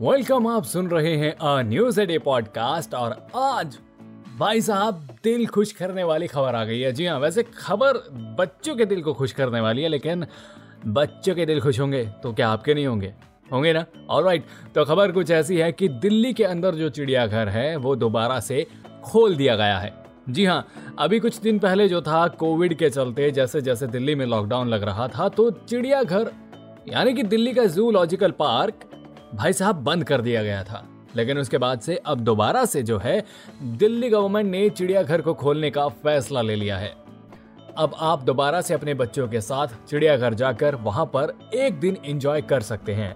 Welcome आप सुन रहे हैं a news a day podcast और आज भाई साहब दिल खुश करने वाली खबर आ गई है। जी हाँ वैसे खबर बच्चों के दिल को खुश करने वाली है, लेकिन बच्चों के दिल खुश होंगे तो क्या आपके नहीं होंगे? होंगे ना? और राइट तो खबर कुछ ऐसी है कि दिल्ली के अंदर जो चिड़ियाघर है, वो दोबारा से खोल दिया गया है। जी हाँ अभी कुछ दिन पहले जो था कोविड के चलते जैसे जैसे दिल्ली में लॉकडाउन लग रहा था तो चिड़ियाघर, यानी कि दिल्ली का जूलॉजिकल पार्क भाई साहब बंद कर दिया गया था। लेकिन उसके बाद से अब दोबारा से जो है, दिल्ली गवर्नमेंट ने चिड़ियाघर को खोलने का फैसला ले लिया है। अब आप दोबारा से अपने बच्चों के साथ चिड़ियाघर जाकर वहाँ पर एक दिन एंजॉय कर सकते हैं।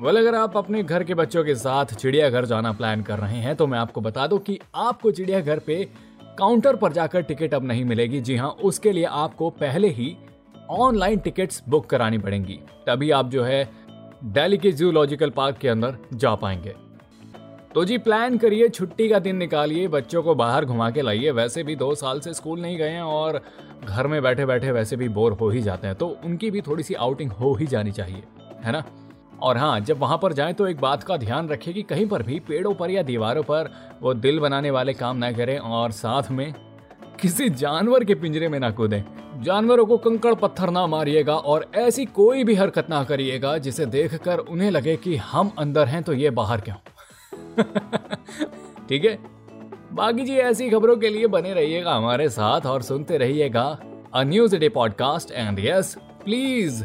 वेल अगर आप अपने घर के बच्चों के साथ चिड़ियाघर जाना प्लान कर रहे हैं तो मैं आपको बता दूँ कि आपको चिड़ियाघर पे काउंटर पर जाकर टिकट अब नहीं मिलेगी। जी हाँ उसके लिए आपको पहले ही ऑनलाइन टिकट्स बुक करानी पड़ेंगी। तभी आप जो है दिल्ली के जूलॉजिकल पार्क के अंदर जा पाएँगे। तो जी, प्लान करिए, छुट्टी का दिन निकालिए, बच्चों को बाहर घुमा के लाइए। वैसे भी दो साल से स्कूल नहीं गए हैं और घर में बैठे बैठे वैसे भी बोर हो ही जाते हैं। तो उनकी भी थोड़ी सी आउटिंग हो ही जानी चाहिए, है ना? और हाँ जब वहाँ पर जाएँ तो एक बात का ध्यान रखें कि कहीं पर भी पेड़ों पर या दीवारों पर वो दिल बनाने वाले काम ना करें और साथ में किसी जानवर के पिंजरे में ना कूदें। जानवरों को कंकड़ पत्थर ना मारिएगा और ऐसी कोई भी हरकत ना करिएगा जिसे देखकर उन्हें लगे कि हम अंदर हैं तो ये बाहर क्यों? ठीक है? बाकी जी, ऐसी खबरों के लिए बने रहिएगा हमारे साथ और सुनते रहिएगा a news day podcast and yes please